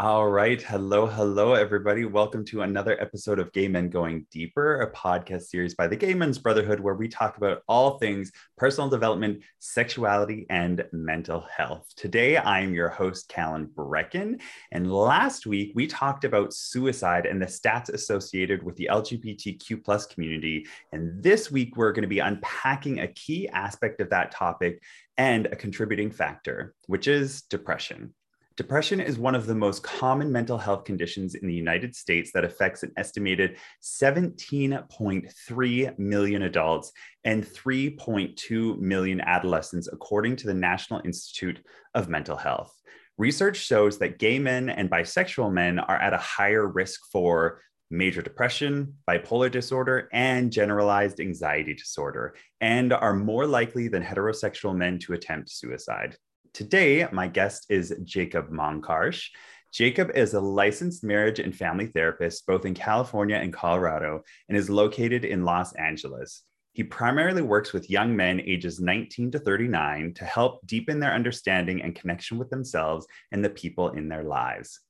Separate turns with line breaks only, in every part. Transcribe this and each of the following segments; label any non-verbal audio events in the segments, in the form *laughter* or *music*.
All right. Hello, hello, everybody. Welcome to another episode of Gay Men Going Deeper, a podcast series by the Gay Men's Brotherhood, where we talk about all things personal development, sexuality, and mental health. Today, I am your host, Calan Breckon. And last week, we talked about suicide and the stats associated with the LGBTQ plus community. And this week, we're going to be unpacking a key aspect of that topic and a contributing factor, which is depression. Depression is one of the most common mental health conditions in the United States that affects an estimated 17.3 million adults and 3.2 million adolescents, according to the National Institute of Mental Health. Research shows that gay men and bisexual men are at a higher risk for major depression, bipolar disorder, and generalized anxiety disorder, and are more likely than heterosexual men to attempt suicide. Today, my guest is Jacob Monkarsh. Jacob is a licensed marriage and family therapist both in California and Colorado and is located in Los Angeles. He primarily works with young men ages 19 to 39 to help deepen their understanding and connection with themselves and the people in their lives.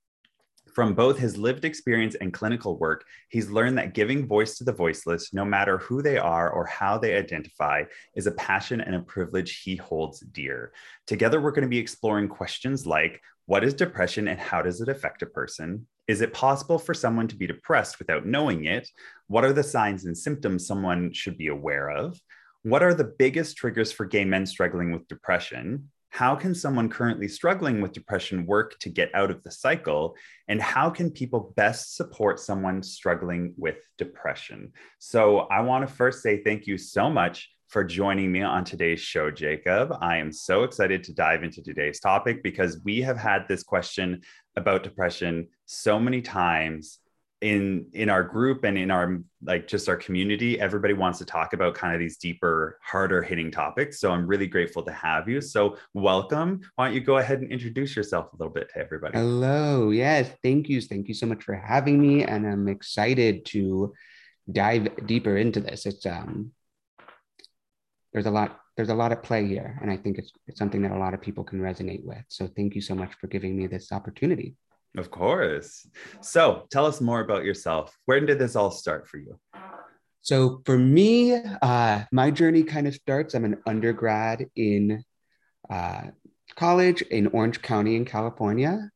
From both his lived experience and clinical work, he's learned that giving voice to the voiceless, no matter who they are or how they identify, is a passion and a privilege he holds dear. Together, we're going to be exploring questions like what is depression and how does it affect a person? Is it possible for someone to be depressed without knowing it? What are the signs and symptoms someone should be aware of? What are the biggest triggers for gay men struggling with depression? How can someone currently struggling with depression work to get out of the cycle? And how can people best support someone struggling with depression? So, I want to first say thank you so much for joining me on today's show, Jacob. I am so excited to dive into today's topic because we have had this question about depression so many times in in our group and in our like just our community everybody wants to talk about kind of these deeper harder hitting topics. So i'm really grateful to have you. So welcome. Why don't you go ahead and introduce yourself a little bit to everybody?
Hello. Yes. Thank you. Thank you so much for having me and i'm excited to dive deeper into this. It's um there's a lot there's a lot at play here and i think it's, it's something that a lot of people can resonate with. So thank you so much for giving me this opportunity
of course. So tell us more about yourself. Where did this all start for you?
So for me, uh, my journey kind of starts. I'm an undergrad in uh, college in Orange County in California.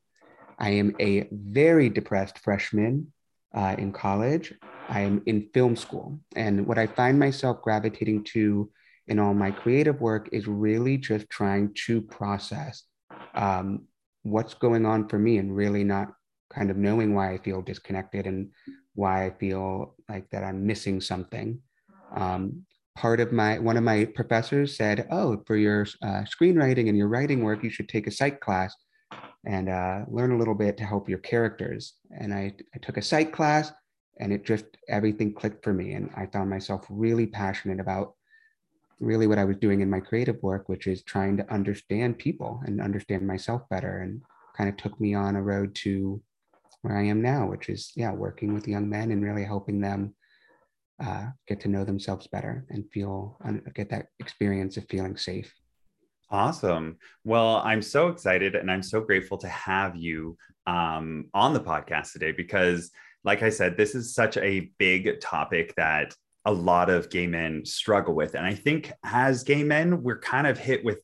I am a very depressed freshman uh, in college. I am in film school. And what I find myself gravitating to in all my creative work is really just trying to process um, what's going on for me and really not kind of knowing why I feel disconnected and why I feel like that I'm missing something. Um, part of my one of my professors said, "Oh, for your uh, screenwriting and your writing work, you should take a psych class and uh, learn a little bit to help your characters." And I, I took a psych class, and it just everything clicked for me, and I found myself really passionate about really what I was doing in my creative work, which is trying to understand people and understand myself better, and kind of took me on a road to where I am now, which is yeah, working with young men and really helping them uh, get to know themselves better and feel get that experience of feeling safe.
Awesome. Well, I'm so excited and I'm so grateful to have you um, on the podcast today because, like I said, this is such a big topic that a lot of gay men struggle with. And I think as gay men, we're kind of hit with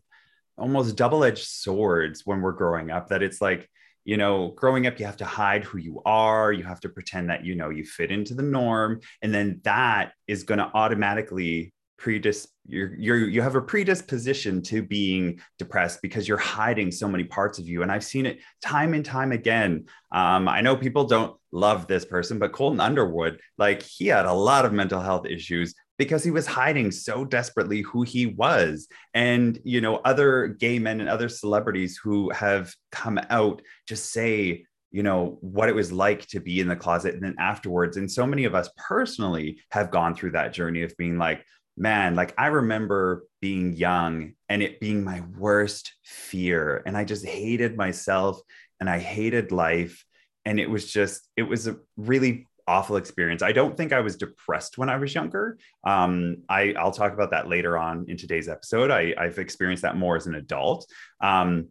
almost double edged swords when we're growing up that it's like, you know, growing up, you have to hide who you are. You have to pretend that, you know, you fit into the norm. And then that is going to automatically predis you're you have a predisposition to being depressed because you're hiding so many parts of you. And i've seen it time and time again. Um, i know people don't love this person but colton underwood like he had a lot of mental health issues because he was hiding so desperately who he was. And you know other gay men and other celebrities who have come out just say you know what it was like to be in the closet and then afterwards. And so many of us personally have gone through that journey of being like man, like I remember being young and it being my worst fear. And I just hated myself and I hated life. And it was just, it was a really awful experience. I don't think I was depressed when I was younger. Um, I, I'll talk about that later on in today's episode. I, I've experienced that more as an adult. Um,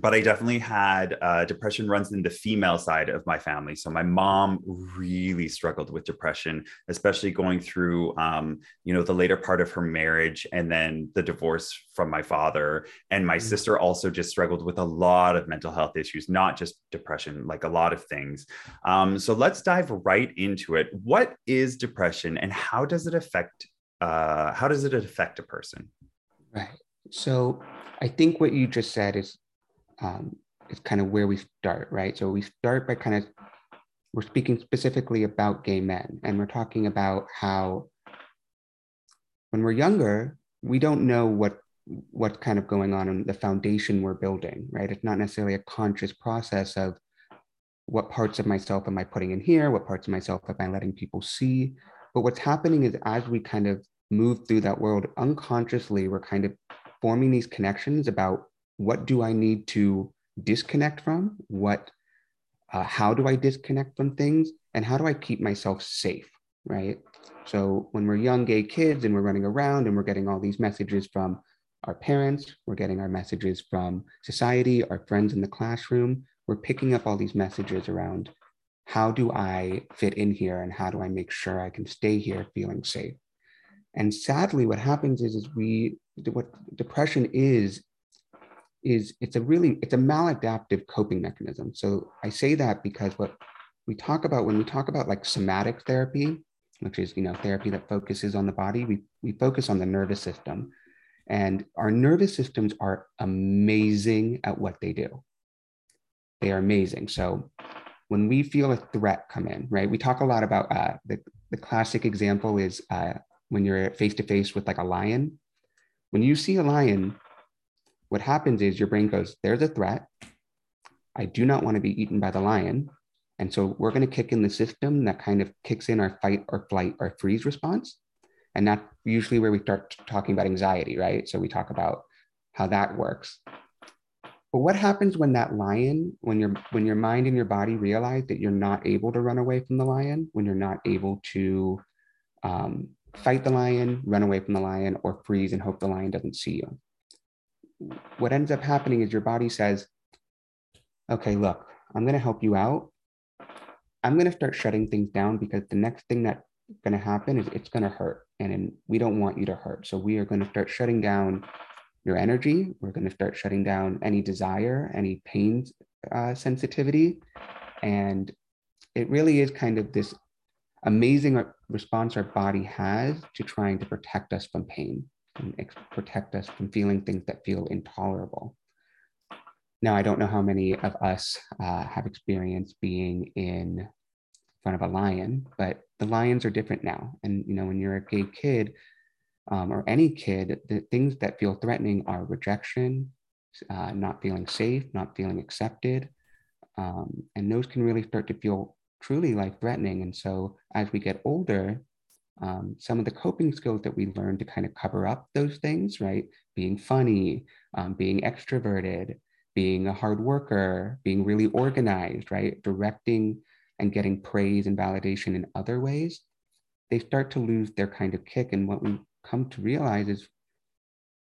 but I definitely had uh, depression runs in the female side of my family. So my mom really struggled with depression, especially going through, um, you know, the later part of her marriage and then the divorce from my father. And my mm-hmm. sister also just struggled with a lot of mental health issues, not just depression, like a lot of things. Um, so let's dive right into it. What is depression, and how does it affect? Uh, how does it affect a person?
Right. So I think what you just said is um, is kind of where we start, right? So we start by kind of we're speaking specifically about gay men, and we're talking about how when we're younger, we don't know what what's kind of going on in the foundation we're building, right? It's not necessarily a conscious process of what parts of myself am I putting in here, what parts of myself am I letting people see. But what's happening is as we kind of move through that world unconsciously, we're kind of forming these connections about what do I need to disconnect from? What, uh, how do I disconnect from things? And how do I keep myself safe, right? So when we're young gay kids and we're running around and we're getting all these messages from our parents, we're getting our messages from society, our friends in the classroom, we're picking up all these messages around how do I fit in here and how do I make sure I can stay here feeling safe? And sadly, what happens is, is we, what depression is, is it's a really, it's a maladaptive coping mechanism. So I say that because what we talk about, when we talk about like somatic therapy, which is, you know, therapy that focuses on the body, we, we focus on the nervous system. And our nervous systems are amazing at what they do. They are amazing. So when we feel a threat come in, right? We talk a lot about uh, the, the classic example is uh, when you're face to face with like a lion. When you see a lion, what happens is your brain goes, there's a threat. I do not want to be eaten by the lion. And so we're going to kick in the system that kind of kicks in our fight or flight or freeze response. And that's usually where we start talking about anxiety, right? So we talk about how that works. But what happens when that lion, when your when your mind and your body realize that you're not able to run away from the lion, when you're not able to um, fight the lion, run away from the lion, or freeze and hope the lion doesn't see you. What ends up happening is your body says, okay, look, I'm going to help you out. I'm going to start shutting things down because the next thing that's going to happen is it's going to hurt. And we don't want you to hurt. So we are going to start shutting down your energy. We're going to start shutting down any desire, any pain uh, sensitivity. And it really is kind of this amazing response our body has to trying to protect us from pain and protect us from feeling things that feel intolerable. Now, I don't know how many of us uh, have experienced being in front of a lion, but the lions are different now. And you know, when you're a gay kid um, or any kid, the things that feel threatening are rejection, uh, not feeling safe, not feeling accepted, um, and those can really start to feel truly life threatening. And so as we get older, um, some of the coping skills that we learn to kind of cover up those things, right? Being funny, um, being extroverted, being a hard worker, being really organized, right? Directing and getting praise and validation in other ways, they start to lose their kind of kick. And what we come to realize is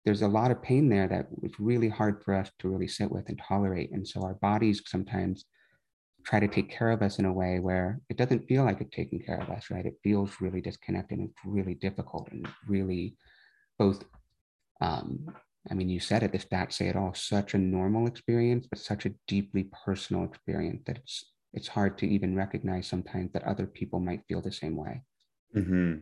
there's a lot of pain there that was really hard for us to really sit with and tolerate. And so our bodies sometimes try to take care of us in a way where it doesn't feel like it's taking care of us, right? It feels really disconnected and really difficult and really both, um, I mean, you said it, the stats say it all, such a normal experience, but such a deeply personal experience that it's, it's hard to even recognize sometimes that other people might feel the same way.
Mm-hmm.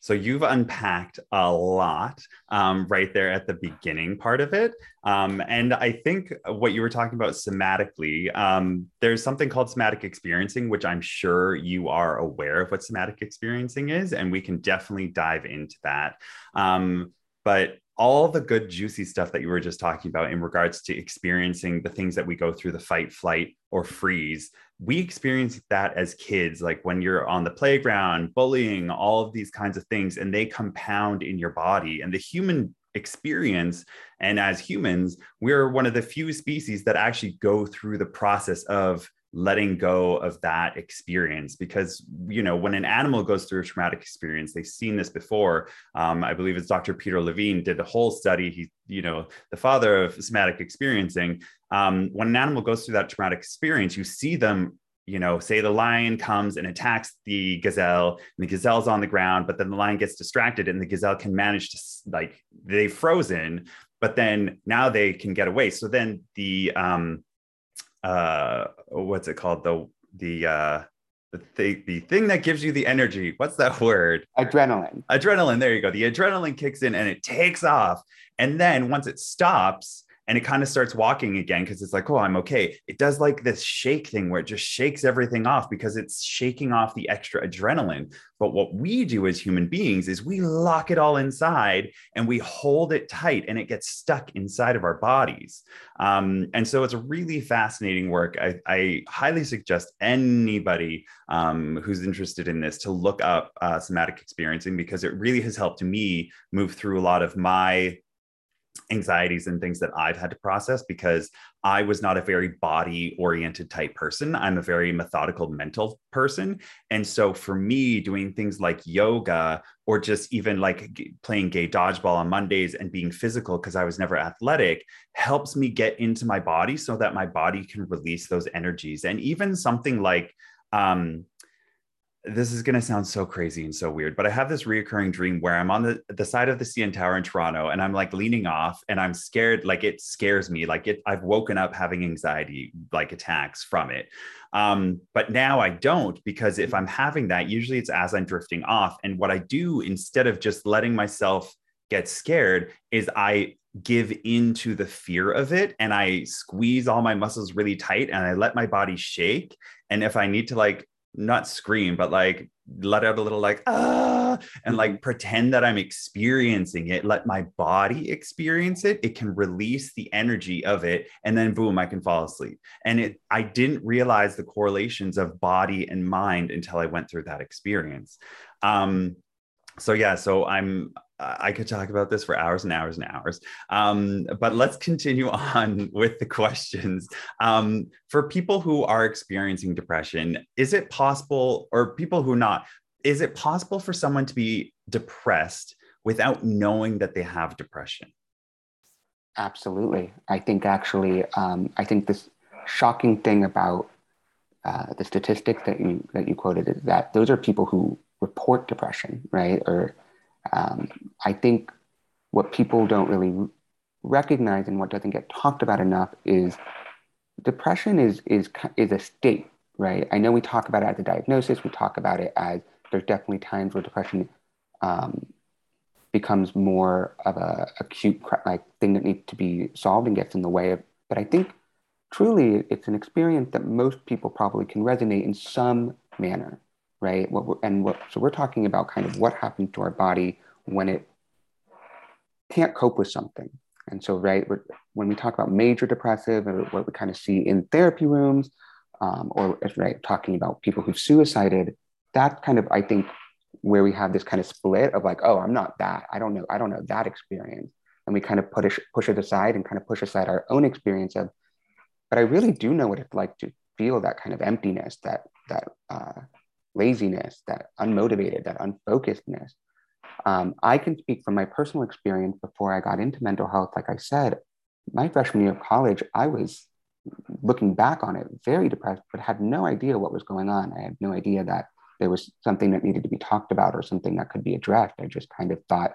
So you've unpacked a lot um, right there at the beginning part of it. Um, and I think what you were talking about somatically, um, there's something called somatic experiencing, which I'm sure you are aware of what somatic experiencing is. And we can definitely dive into that. Um, but all the good juicy stuff that you were just talking about in regards to experiencing the things that we go through the fight flight or freeze we experience that as kids like when you're on the playground bullying all of these kinds of things and they compound in your body. And the human experience and as humans we're one of the few species that actually go through the process of letting go of that experience. Because you know when an animal goes through a traumatic experience they've seen this before. Um, i believe it's dr peter levine did a whole study. He you know the father of somatic experiencing um, when an animal goes through that traumatic experience, you see them you know, say the lion comes and attacks the gazelle, and the gazelle's on the ground, but then the lion gets distracted, and the gazelle can manage to like they've frozen, but then now they can get away. So then the um, uh, what's it called? The the uh, the, th- the thing that gives you the energy. What's that *laughs* word?
Adrenaline.
Adrenaline. There you go. The adrenaline kicks in and it takes off. And then once it stops, and it kind of starts walking again because it's like, oh, I'm okay. It does like this shake thing where it just shakes everything off because it's shaking off the extra adrenaline. But what we do as human beings is we lock it all inside and we hold it tight and it gets stuck inside of our bodies. Um, and so it's a really fascinating work. I, I highly suggest anybody um, who's interested in this to look up uh, somatic experiencing because it really has helped me move through a lot of my anxieties and things that I've had to process because I was not a very body oriented type person. I'm a very methodical mental person. And so for me, doing things like yoga or just even like playing gay dodgeball on Mondays and being physical because I was never athletic helps me get into my body so that my body can release those energies. And even something like, um, this is going to sound so crazy and so weird, but I have this reoccurring dream where I'm on the, the side of the CN Tower in Toronto and I'm like leaning off and I'm scared. Like it scares me. Like it, I've woken up having anxiety, like attacks from it. Um, but now I don't because if I'm having that, usually it's as I'm drifting off. And what I do instead of just letting myself get scared is I give into the fear of it and I squeeze all my muscles really tight and I let my body shake. And if I need to like not scream, but like let out a little like ah and like mm-hmm. pretend that I'm experiencing it, let my body experience it. It can release the energy of it. And then boom, I can fall asleep. And it I didn't realize the correlations of body and mind until I went through that experience. Um so yeah, so I'm I could talk about this for hours and hours and hours. Um, but let's continue *laughs* on with the questions. Um, for people who are experiencing depression, is it possible, or people who are not, is it possible for someone to be depressed without knowing that they have depression?
Absolutely. I think actually, um, I think this shocking thing about uh, the statistics that you that you quoted is that those are people who report depression, right? Or um, I think what people don't really recognize and what doesn't get talked about enough is depression is is is a state, right? I know we talk about it as a diagnosis. We talk about it as there's definitely times where depression um, becomes more of a acute like thing that needs to be solved and gets in the way of. But I think truly it's an experience that most people probably can resonate in some manner right? What and what, so we're talking about kind of what happens to our body when it can't cope with something. And so, right, when we talk about major depressive, or what we kind of see in therapy rooms, um, or right, talking about people who've suicided, that kind of, I think, where we have this kind of split of like, oh, I'm not that. I don't know. I don't know that experience. And we kind of push push it aside and kind of push aside our own experience of, but I really do know what it's like to feel that kind of emptiness, that that uh, laziness, that unmotivated, that unfocusedness. Um, I can speak from my personal experience before I got into mental health. Like I said, my freshman year of college, I was looking back on it very depressed, but had no idea what was going on. I had no idea that there was something that needed to be talked about or something that could be addressed. I just kind of thought,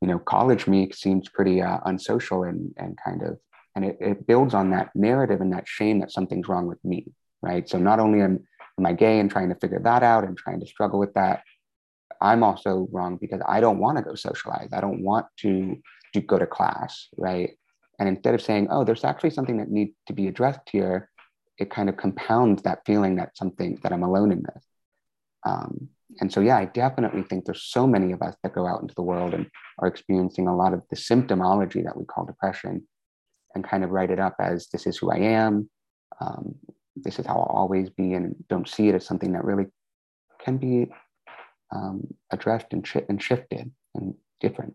you know, college me seems pretty uh, unsocial and, and kind of, and it, it builds on that narrative and that shame that something's wrong with me, right? So not only am am I gay and trying to figure that out and trying to struggle with that. I'm also wrong because I don't want to go socialize. I don't want to, to go to class, right? And instead of saying, oh, there's actually something that needs to be addressed here, it kind of compounds that feeling that something that I'm alone in this. Um, and so, yeah, I definitely think there's so many of us that go out into the world and are experiencing a lot of the symptomology that we call depression and kind of write it up as this is who I am. Um, this is how I'll always be, and don't see it as something that really can be um, addressed and, sh- and shifted and different.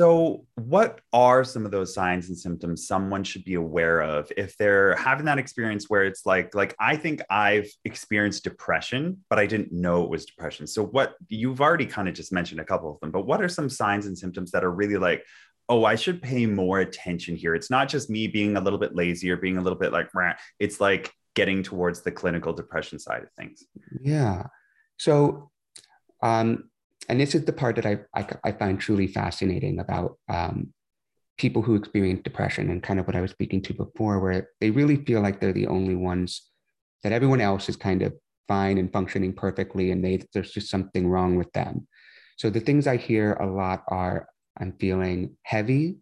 So, what are some of those signs and symptoms someone should be aware of if they're having that experience where it's like, like I think I've experienced depression, but I didn't know it was depression. So, what you've already kind of just mentioned a couple of them, but what are some signs and symptoms that are really like, oh, I should pay more attention here. It's not just me being a little bit lazy or being a little bit like, it's like getting towards the clinical depression side of things.
Yeah. So, um, and this is the part that I, I, I find truly fascinating about um, people who experience depression and kind of what I was speaking to before, where they really feel like they're the only ones that everyone else is kind of fine and functioning perfectly, and they there's just something wrong with them. So the things I hear a lot are I'm feeling heavy,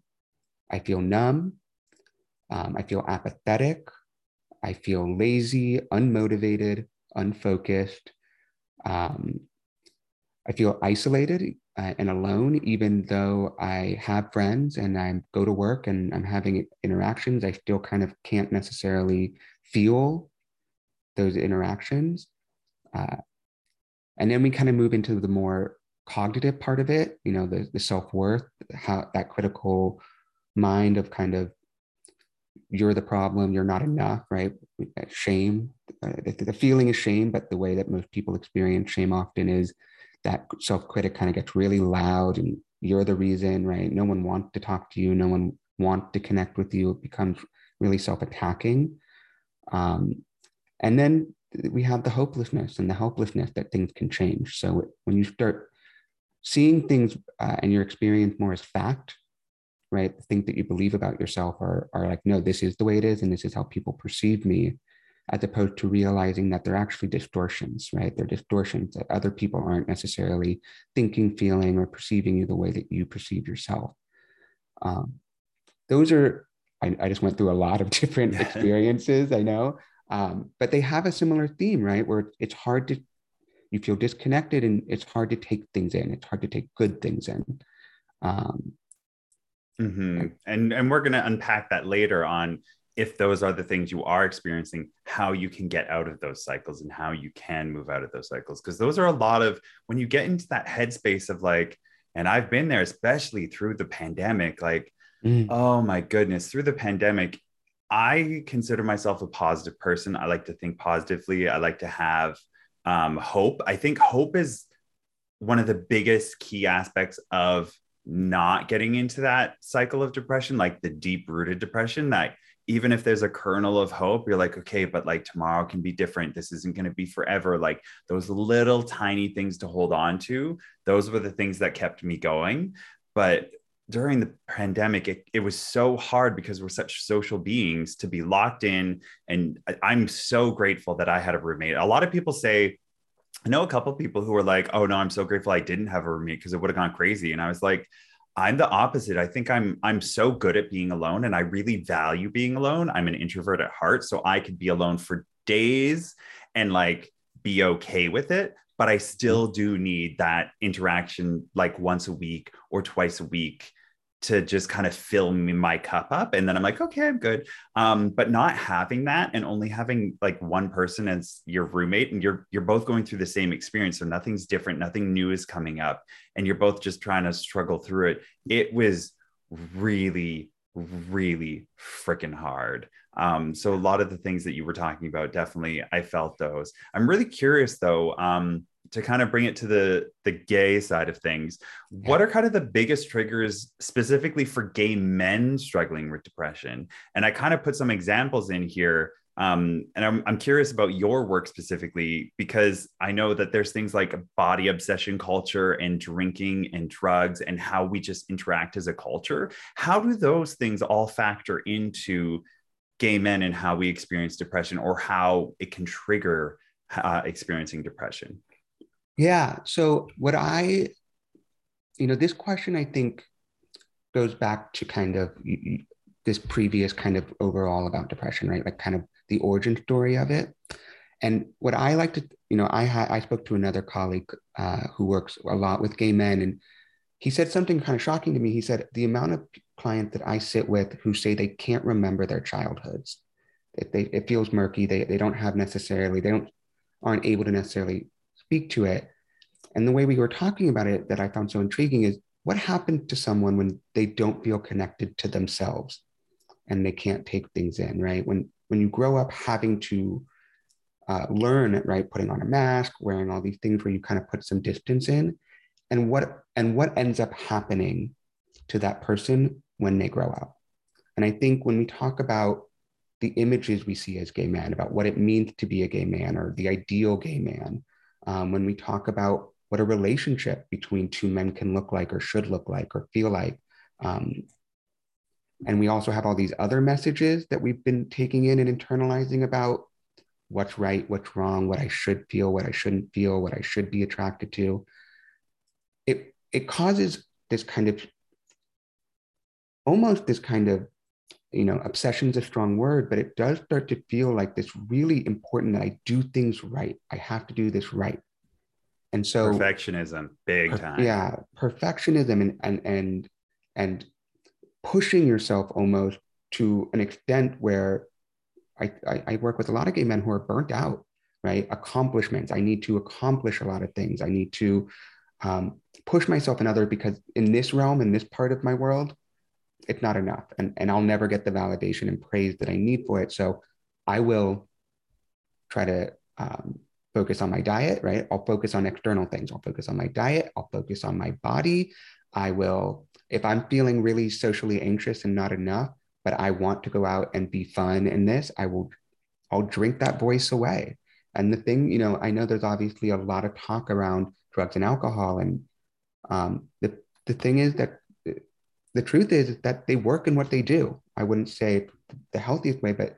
I feel numb, um, I feel apathetic, I feel lazy, unmotivated, unfocused. Um, I feel isolated uh, and alone, even though I have friends and I go to work and I'm having interactions. I still kind of can't necessarily feel those interactions. Uh, and then we kind of move into the more cognitive part of it, you know, the, the self worth, how that critical mind of kind of you're the problem, you're not enough, right? Shame, uh, the, the feeling is shame, but the way that most people experience shame often is that self critic kind of gets really loud and you're the reason, right? No one wants to talk to you, no one wants to connect with you. It becomes really self attacking. Um, and then we have the hopelessness and the helplessness that things can change. So when you start seeing things uh, and your experience more as fact, right? The things that you believe about yourself are, are like, no, this is the way it is, and this is how people perceive me, as opposed to realizing that they're actually distortions, right? They're distortions that other people aren't necessarily thinking, feeling, or perceiving you the way that you perceive yourself. Um, those are, I, I, just went through a lot of *laughs* different *laughs* experiences, I know, um, but they have a similar theme, right? Where it's hard to you feel disconnected and it's hard to take things in. It's hard to take good things in. Um,
mm-hmm. and and we're going to unpack that later on if those are the things you are experiencing how you can get out of those cycles and how you can move out of those cycles. Because those are a lot of when you get into that headspace of like and i've been there especially through the pandemic like mm. oh my goodness through the pandemic i consider myself a positive person. I like to think positively. I like to have um, hope. I think hope is one of the biggest key aspects of not getting into that cycle of depression, like the deep rooted depression that even if there's a kernel of hope, you're like, okay, but like tomorrow can be different. This isn't going to be forever. Like those little tiny things to hold on to, those were the things that kept me going. But during the pandemic, it, it was so hard because we're such social beings to be locked in. And I'm so grateful that I had a roommate. A lot of people say, I know a couple of people who were like, oh no, I'm so grateful I didn't have a roommate because it would have gone crazy. And I was like, I'm the opposite. I think I'm I'm so good at being alone and I really value being alone. I'm an introvert at heart, so I could be alone for days and like be okay with it but I still do need that interaction like once a week or twice a week to just kind of fill me, my cup up and then i'm like okay i'm good. Um, but not having that and only having like one person as your roommate and you're you're both going through the same experience so nothing's different nothing new is coming up and you're both just trying to struggle through it it was really really freaking hard. Um, so a lot of the things that you were talking about definitely i felt those. I'm really curious though um, to kind of bring it to the the gay side of things what are kind of the biggest triggers specifically for gay men struggling with depression? And i kind of put some examples in here um, and I'm, I'm curious about your work specifically because i know that there's things like body obsession culture and drinking and drugs and how we just interact as a culture. How do those things all factor into gay men and how we experience depression or how it can trigger uh, experiencing depression
yeah. So what I, you know, this question I think goes back to kind of this previous kind of overall about depression, right? Like kind of the origin story of it. And what I like to, you know, I I spoke to another colleague uh, who works a lot with gay men, and he said something kind of shocking to me. He said the amount of clients that I sit with who say they can't remember their childhoods, if they it feels murky, they they don't have necessarily they don't aren't able to necessarily speak to it. And the way we were talking about it that I found so intriguing is what happened to someone when they don't feel connected to themselves and they can't take things in, right? When when you grow up having to uh, learn, right, putting on a mask, wearing all these things where you kind of put some distance in, and what and what ends up happening to that person when they grow up. And I think when we talk about the images we see as gay men, about what it means to be a gay man or the ideal gay man, um, when we talk about what a relationship between two men can look like or should look like or feel like. Um, and we also have all these other messages that we've been taking in and internalizing about what's right, what's wrong, what I should feel, what I shouldn't feel, what I should be attracted to. It, it causes this kind of almost this kind of you know obsession is a strong word but it does start to feel like this really important that i do things right i have to do this right and so
perfectionism big time.
yeah perfectionism and and and and pushing yourself almost to an extent where I, I, I work with a lot of gay men who are burnt out right? Accomplishments. I need to accomplish a lot of things. I need to um, push myself in other because in this realm in this part of my world it's not enough. And, and i'll never get the validation and praise that i need for it. So i will try to um, focus on my diet right? I'll focus on external things. I'll focus on my diet. I'll focus on my body. I will if i'm feeling really socially anxious and not enough but i want to go out and be fun in this i will i'll drink that voice away. And the thing you know i know there's obviously a lot of talk around drugs and alcohol and um, the, the thing is that the truth is that they work in what they do. I wouldn't say the healthiest way, but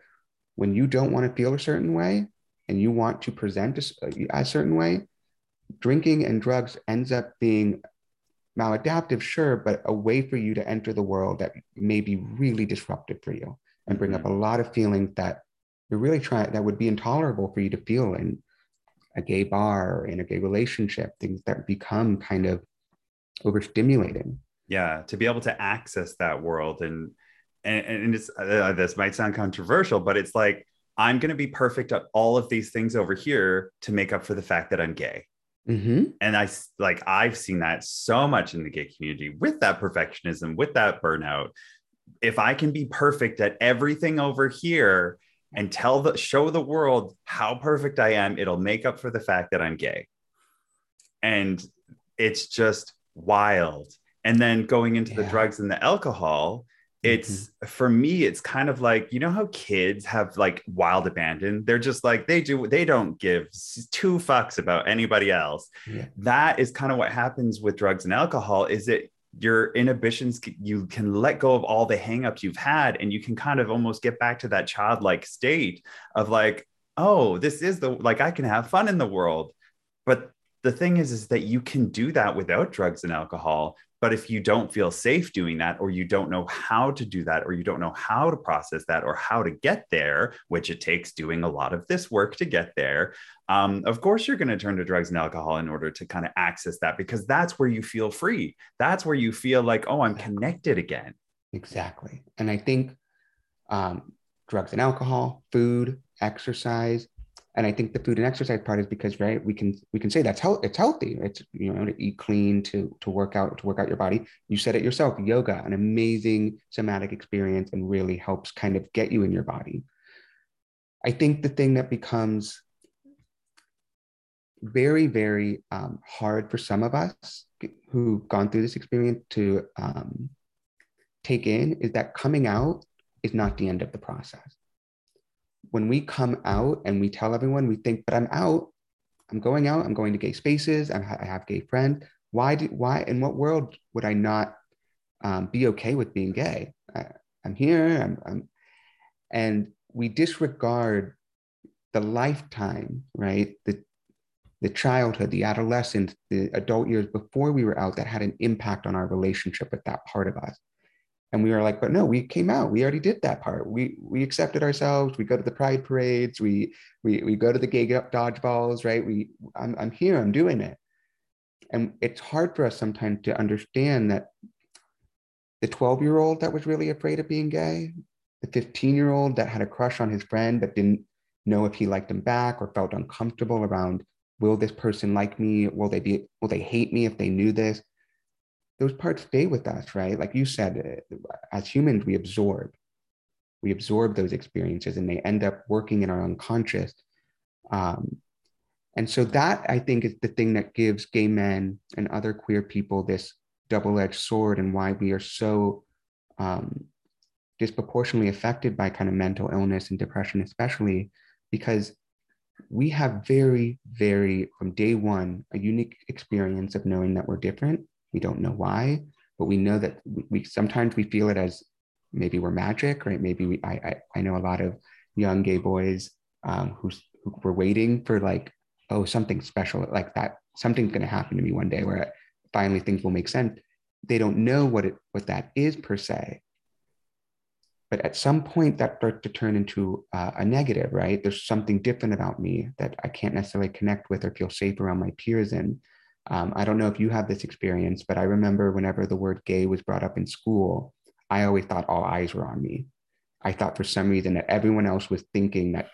when you don't want to feel a certain way and you want to present a, a certain way, drinking and drugs ends up being maladaptive, sure, but a way for you to enter the world that may be really disruptive for you and bring up a lot of feelings that you're really trying that would be intolerable for you to feel in a gay bar or in a gay relationship, things that become kind of overstimulating.
Yeah to be able to access that world and and, and it's uh, this might sound controversial but it's like i'm going to be perfect at all of these things over here to make up for the fact that i'm gay mm-hmm. and i like i've seen that so much in the gay community with that perfectionism with that burnout if i can be perfect at everything over here and tell the show the world how perfect i am it'll make up for the fact that i'm gay and it's just wild and then going into yeah. the drugs and the alcohol it's mm-hmm. for me it's kind of like you know how kids have like wild abandon they're just like they do they don't give two fucks about anybody else yeah. that is kind of what happens with drugs and alcohol is that your inhibitions you can let go of all the hangups you've had and you can kind of almost get back to that childlike state of like oh this is the like i can have fun in the world but the thing is is that you can do that without drugs and alcohol but if you don't feel safe doing that, or you don't know how to do that, or you don't know how to process that, or how to get there, which it takes doing a lot of this work to get there, um, of course you're going to turn to drugs and alcohol in order to kind of access that because that's where you feel free. That's where you feel like, oh, I'm connected again.
Exactly. And I think um, drugs and alcohol, food, exercise, and I think the food and exercise part is because right we can we can say that's it's healthy. It's you know to eat clean to to work out to work out your body. You said it yourself yoga an amazing somatic experience and really helps kind of get you in your body. I think the thing that becomes very very um, hard for some of us who've gone through this experience to um, take in is that coming out is not the end of the process when we come out and we tell everyone, we think, but I'm out, I'm going out, I'm going to gay spaces, i have gay friends. Why do, why, in what world would I not um, be okay with being gay? I, am here, I'm, I'm, and we disregard the lifetime, right? The, the childhood, the adolescence, the adult years before we were out that had an impact on our relationship with that part of us and we were like but no we came out. We already did that part. We we accepted ourselves. We go to the pride parades. We we, we go to the gay dodgeballs right? We I'm, I'm here. I'm doing it. And it's hard for us sometimes to understand that the 12 year old that was really afraid of being gay the 15 year old that had a crush on his friend but didn't know if he liked him back or felt uncomfortable around will this person like me? Will they be will they hate me if they knew this those parts stay with us, right? Like you said, uh, as humans, we absorb. We absorb those experiences and they end up working in our unconscious. Um, and so that I think is the thing that gives gay men and other queer people this double-edged sword and why we are so um, disproportionately affected by kind of mental illness and depression, especially because we have very, very, from day one, a unique experience of knowing that we're different. We don't know why, but we know that we, we sometimes we feel it as maybe we're magic, right? Maybe we, I, I, I know a lot of young gay boys um, who, who were waiting for like, oh, something special like that. Something's going to happen to me one day where finally things will make sense. They don't know what it, what that is per se, but at some point that starts to turn into uh, a negative right there's something different about me that i can't necessarily connect with or feel safe around my peers in um, i don't know if you have this experience but i remember whenever the word gay was brought up in school i always thought all eyes were on me i thought for some reason that everyone else was thinking that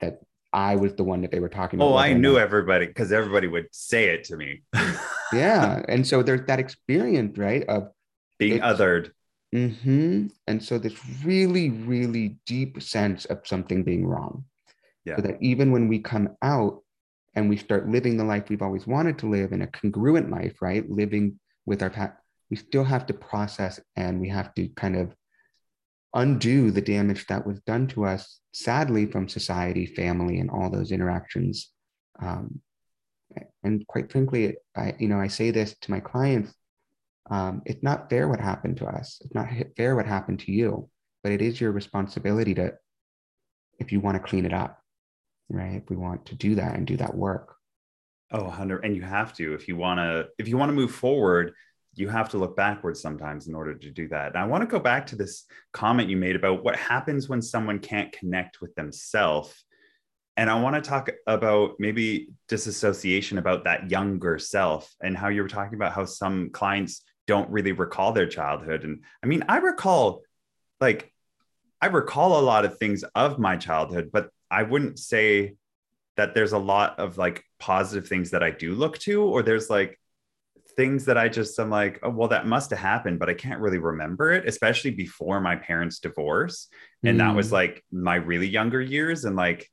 that i was the one that they were talking
about oh i knew everybody because everybody would say it to me *laughs*
yeah and so there's that experience right of
being othered
Mm-hmm. And so this really, really deep sense of something being wrong. Yeah. So that even when we come out and we start living the life we've always wanted to live in a congruent life, right? Living with our past, we still have to process and we have to kind of undo the damage that was done to us, sadly, from society, family, and all those interactions. Um, and quite frankly, I, you know, I say this to my clients um, it's not fair what happened to us. It's not fair what happened to you, but it is your responsibility to, if you want to clean it up, right? If we want to do that and do that work.
Oh, 100. And you have to, if you want to, if you want to move forward, you have to look backwards sometimes in order to do that. And I want to go back to this comment you made about what happens when someone can't connect with themselves. And I want to talk about maybe disassociation about that younger self and how you were talking about how some clients don't really recall their childhood. And I mean, I recall like I recall a lot of things of my childhood, but I wouldn't say that there's a lot of like positive things that I do look to, or there's like things that I just I'm like, oh, well, that must have happened, but I can't really remember it, especially before my parents' divorce. And mm. that was mm. like my really younger years. And like,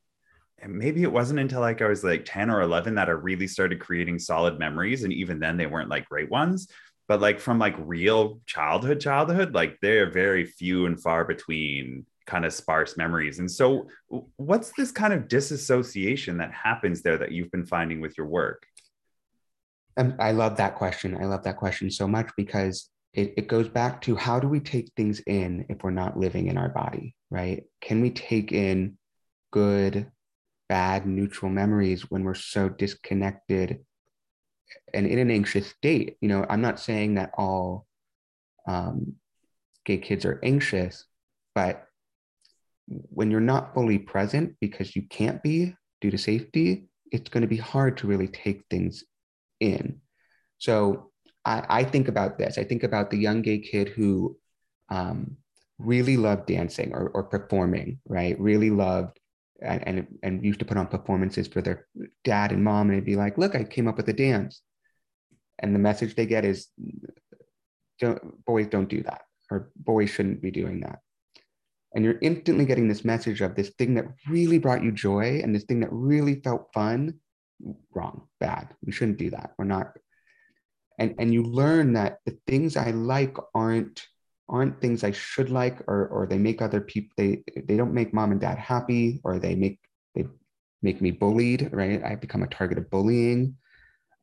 and maybe it wasn't until like I was like 10 or 11 that I really started creating solid memories. And even then, they weren't like great ones but like from like real childhood childhood like they're very few and far between kind of sparse memories. And so what's this kind of disassociation that happens there that you've been finding with your work?
Um, i love that question. I love that question so much because it, it goes back to how do we take things in if we're not living in our body right? Can we take in good bad neutral memories when we're so disconnected and in an anxious state. You know, I'm not saying that all um, gay kids are anxious, but when you're not fully present because you can't be due to safety, it's going to be hard to really take things in. So I, I think about this. I think about the young gay kid who um, really loved dancing or, or performing, right? Really loved and, and, and used to put on performances for their dad and mom and it'd be like look i came up with a dance and the message they get is don't, boys don't do that or boys shouldn't be doing that and you're instantly getting this message of this thing that really brought you joy and this thing that really felt fun wrong bad we shouldn't do that we're not and and you learn that the things i like aren't aren't things I should like, or or they make other people they they don't make mom and dad happy, or they make they make me bullied, right? I become a target of bullying.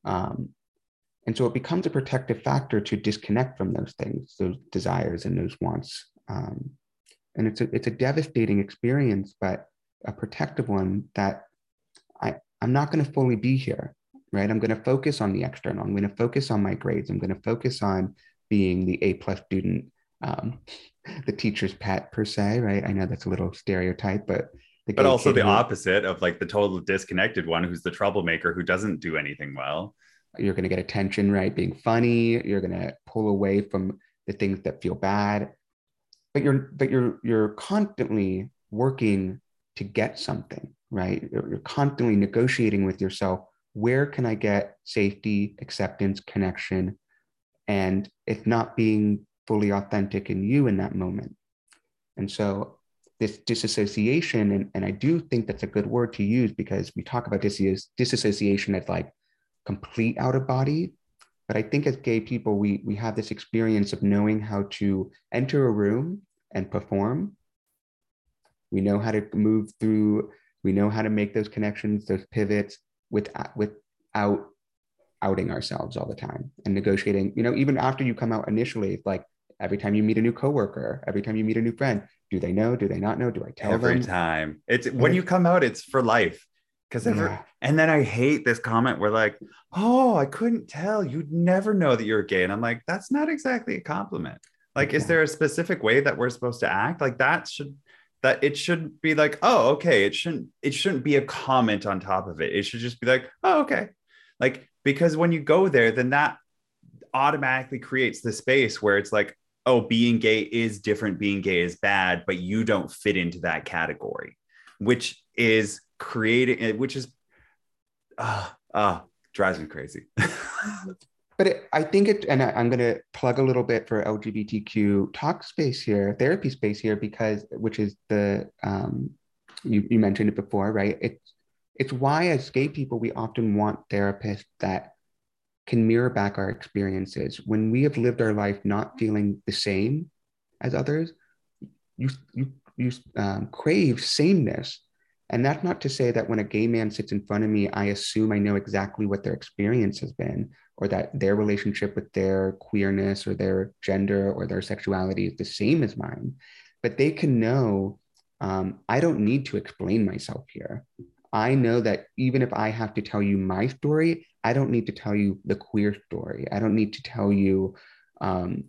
Um, and so it becomes a protective factor to disconnect from those things, those desires and those wants. Um, and it's a, it's a devastating experience, but a protective one that I, I'm not going to fully be here, right? I'm going to focus on the external. I'm going to focus on my grades. I'm going to focus on being the A plus student um, *laughs* the teacher's pet per se, right? I know that's a little stereotype, but
but also the who, opposite of like the total disconnected one who's the troublemaker who doesn't do anything well.
You're going to get attention, right? Being funny, you're going to pull away from the things that feel bad. But you're but you're you're constantly working to get something, right? You're, you're constantly negotiating with yourself. Where can I get safety, acceptance, connection? And if not being fully authentic in you in that moment. And so this disassociation, and, and I do think that's a good word to use because we talk about dis- disassociation as like complete out of body. But I think as gay people, we we have this experience of knowing how to enter a room and perform. We know how to move through. We know how to make those connections, those pivots, with without outing ourselves all the time and negotiating. You know, even after you come out initially, like every time you meet a new coworker, every time you meet a new friend, do they know? Do they not know? Do I tell
every
them?
Every time? It's when you come out, it's for life. Because yeah. and then I hate this comment where like, oh, I couldn't tell. You'd never know that you're gay. And I'm like, that's not exactly a compliment. Like, is there a specific way that we're supposed to act? Like that should that it shouldn't be like, oh, okay. It shouldn't, it shouldn't be a comment on top of it. It should just be like, oh, okay. Like, because when you go there, then that automatically creates the space where it's like, oh, being gay is different, being gay is bad, but you don't fit into that category, which is creating, which is, ah, uh, uh, drives me crazy. *laughs*
but it, I think it, and I, am going to plug a little bit for LGBTQ talk space here, therapy space here, because which is the um, you, you mentioned it before, right? It's it's why as gay people we often want therapists that can mirror back our experiences when we have lived our life not feeling the same as others. You you you um, crave sameness and that's not to say that when a gay man sits in front of me, I assume I know exactly what their experience has been, or that their relationship with their queerness or their gender or their sexuality is the same as mine. But they can know um, I don't need to explain myself here. I know that even if I have to tell you my story, I don't need to tell you the queer story. I don't need to tell you um,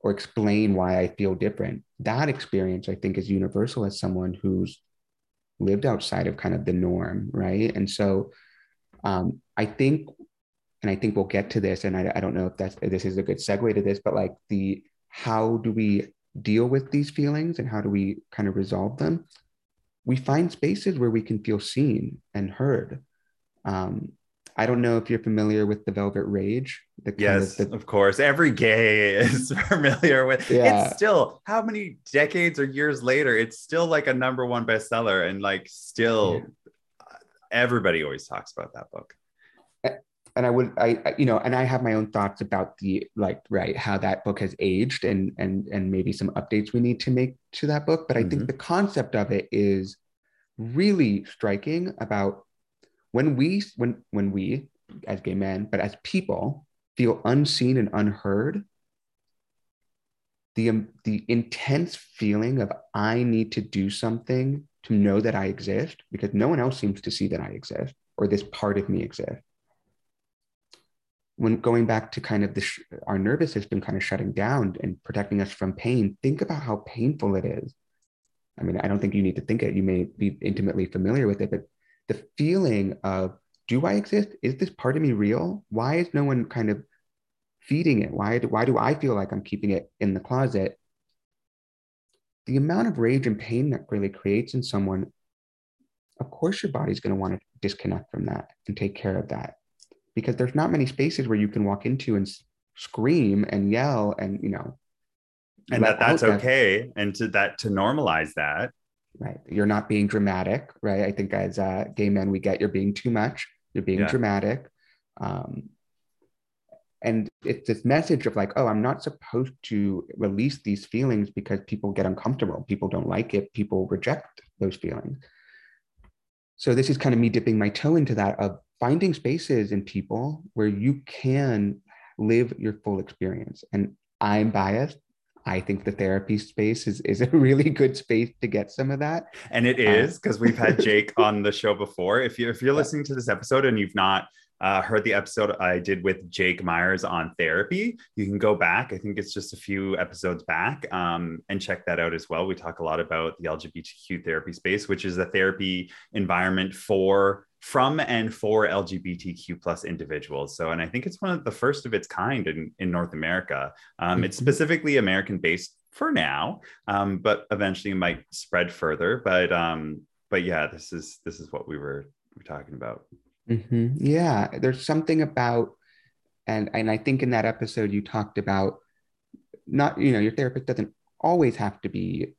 or explain why I feel different. That experience, I think, is universal as someone who's lived outside of kind of the norm, right? And so um, I think, and I think we'll get to this, and I, I don't know if that's this is a good segue to this, but like the how do we deal with these feelings and how do we kind of resolve them? We find spaces where we can feel seen and heard. Um, I don't know if you're familiar with the Velvet Rage.
The yes, of, the... of, course. Every gay is *laughs* familiar with. Yeah. It's still how many decades or years later, it's still like a number one bestseller, and like still, yeah. everybody always talks about that book.
And I would, I, you know, and I have my own thoughts about the like, right, how that book has aged, and and and maybe some updates we need to make to that book. But I mm-hmm. think the concept of it is really striking about when we when when we as gay men but as people feel unseen and unheard the um, the intense feeling of i need to do something to know that i exist because no one else seems to see that i exist or this part of me exists. When going back to kind of the sh- our nervous system kind of shutting down and protecting us from pain think about how painful it is. I mean i don't think you need to think it. You may be intimately familiar with it but the feeling of do I exist? Is this part of me real? Why is no one kind of feeding it? Why do, why do I feel like I'm keeping it in the closet? The amount of rage and pain that really creates in someone, of course, your body's going to want to disconnect from that and take care of that because there's not many spaces where you can walk into and scream and yell and, you know,
and that that's okay. That. And to that, to normalize that
right. You're not being dramatic right? I think as uh, gay men we get you're being too much you're being yeah. dramatic. Um, and it's this message of like oh i'm not supposed to release these feelings because people get uncomfortable people don't like it people reject those feelings. So this is kind of me dipping my toe into that of finding spaces in people where you can live your full experience. And i'm biased I think the therapy space is, is a *laughs* really good space to get some of that.
And it is uh, is because we've had *laughs* Jake on the show before. If you if you're listening to this episode and you've not uh, heard the episode I did with Jake Myers on therapy, you can go back. I think it's just a few episodes back um, and check that out as well. We talk a lot about the LGBTQ therapy space, which is a therapy environment for from and for LGBTQ plus individuals. So, and I think it's one of the first of its kind in, in North America. Um, mm-hmm. It's specifically American based for now, um, but eventually it might spread further. But um, but yeah, this is this is what we were, we were talking about.
Mm-hmm. Yeah, there's something about, and and I think in that episode you talked about not you know your therapist doesn't always have to be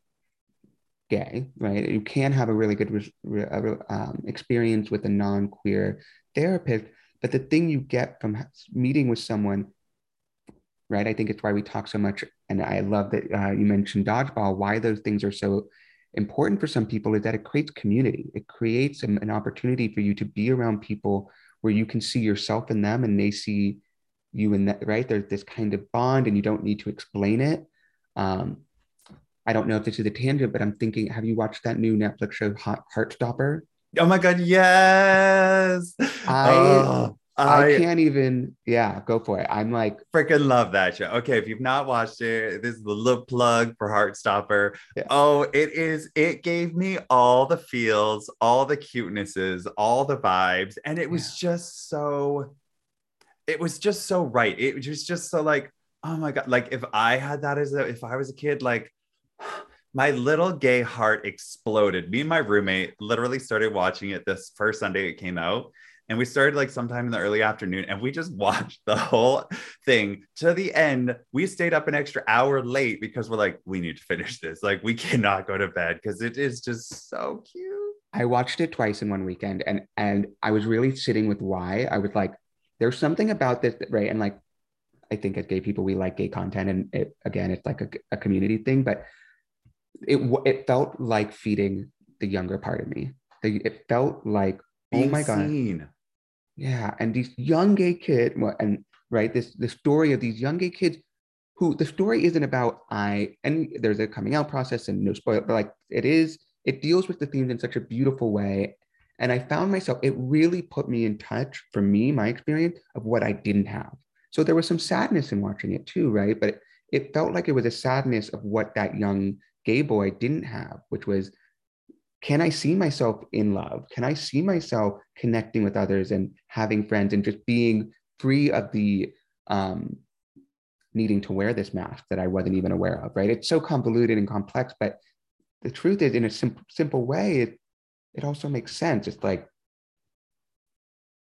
gay, right? You can have a really good um, experience with a non-queer therapist, but the thing you get from meeting with someone right? I think it's why we talk so much and i love that uh, you mentioned dodgeball why those things are so important for some people is that it creates community. It creates an, an opportunity for you to be around people where you can see yourself in them and they see you in that right? There's this kind of bond and you don't need to explain it. Um, i don't know if this is a tangent but i'm thinking have you watched that new netflix show heartstopper
Oh my god, yes.
I oh, I, I, can't even yeah, go for it. I'm like
freaking love that show. Okay, if you've not watched it, this is the little plug for Heartstopper. Yeah. Oh, it is it gave me all the feels, all the cutenesses, all the vibes, and it was yeah. just so it was just so right. It was just so like, oh my god, like if I had that as a if I was a kid, like my little gay heart exploded. Me and my roommate literally started watching it this first Sunday it came out. And we started like sometime in the early afternoon and we just *laughs* watched the whole thing to the end. We stayed up an extra hour late because we're like, we need to finish this. Like, we cannot go to bed because it is just so cute.
I watched it twice in one weekend and and I was really sitting with why. I was like, there's something about this, right? And like, I think as gay people, we like gay content. And it, again, it's like a, a community thing. But it it felt like feeding the younger part of me. It felt like oh Being oh my seen. god, yeah. And these young gay kids, and right, this the story of these young gay kids who the story isn't about I and there's a coming out process and no spoil, but like it is. It deals with the themes in such a beautiful way. And I found myself, it really put me in touch for me, my experience of what I didn't have. So there was some sadness in watching it too, right? But it, it felt like it was a sadness of what that young gay boy didn't have, which was can I see myself in love? Can I see myself connecting with others and having friends and just being free of the um, needing to wear this mask that I wasn't even aware of, right? It's so convoluted and complex, but the truth is, in a sim- simple way, it, it also makes sense. It's like,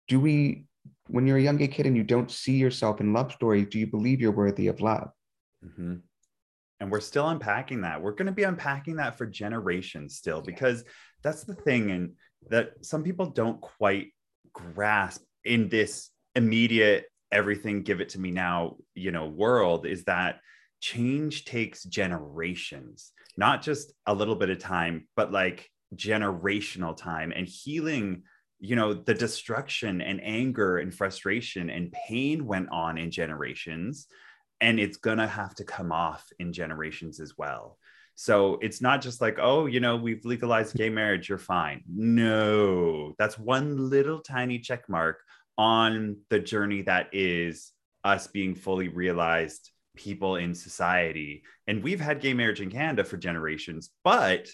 do we, when you're a young gay kid and you don't see yourself in love stories, do you believe you're worthy of love?
Mm-hmm and we're still unpacking that. We're going to be unpacking that for generations still because that's the thing and that some people don't quite grasp in this immediate everything give it to me now you know world is that change takes generations not just a little bit of time but like generational time and healing you know the destruction and anger and frustration and pain went on in generations and it's going to have to come off in generations as well. So it's not just like oh you know we've legalized gay marriage you're fine. No that's one little tiny check mark on the journey that is us being fully realized people in society. And we've had gay marriage in canada for generations but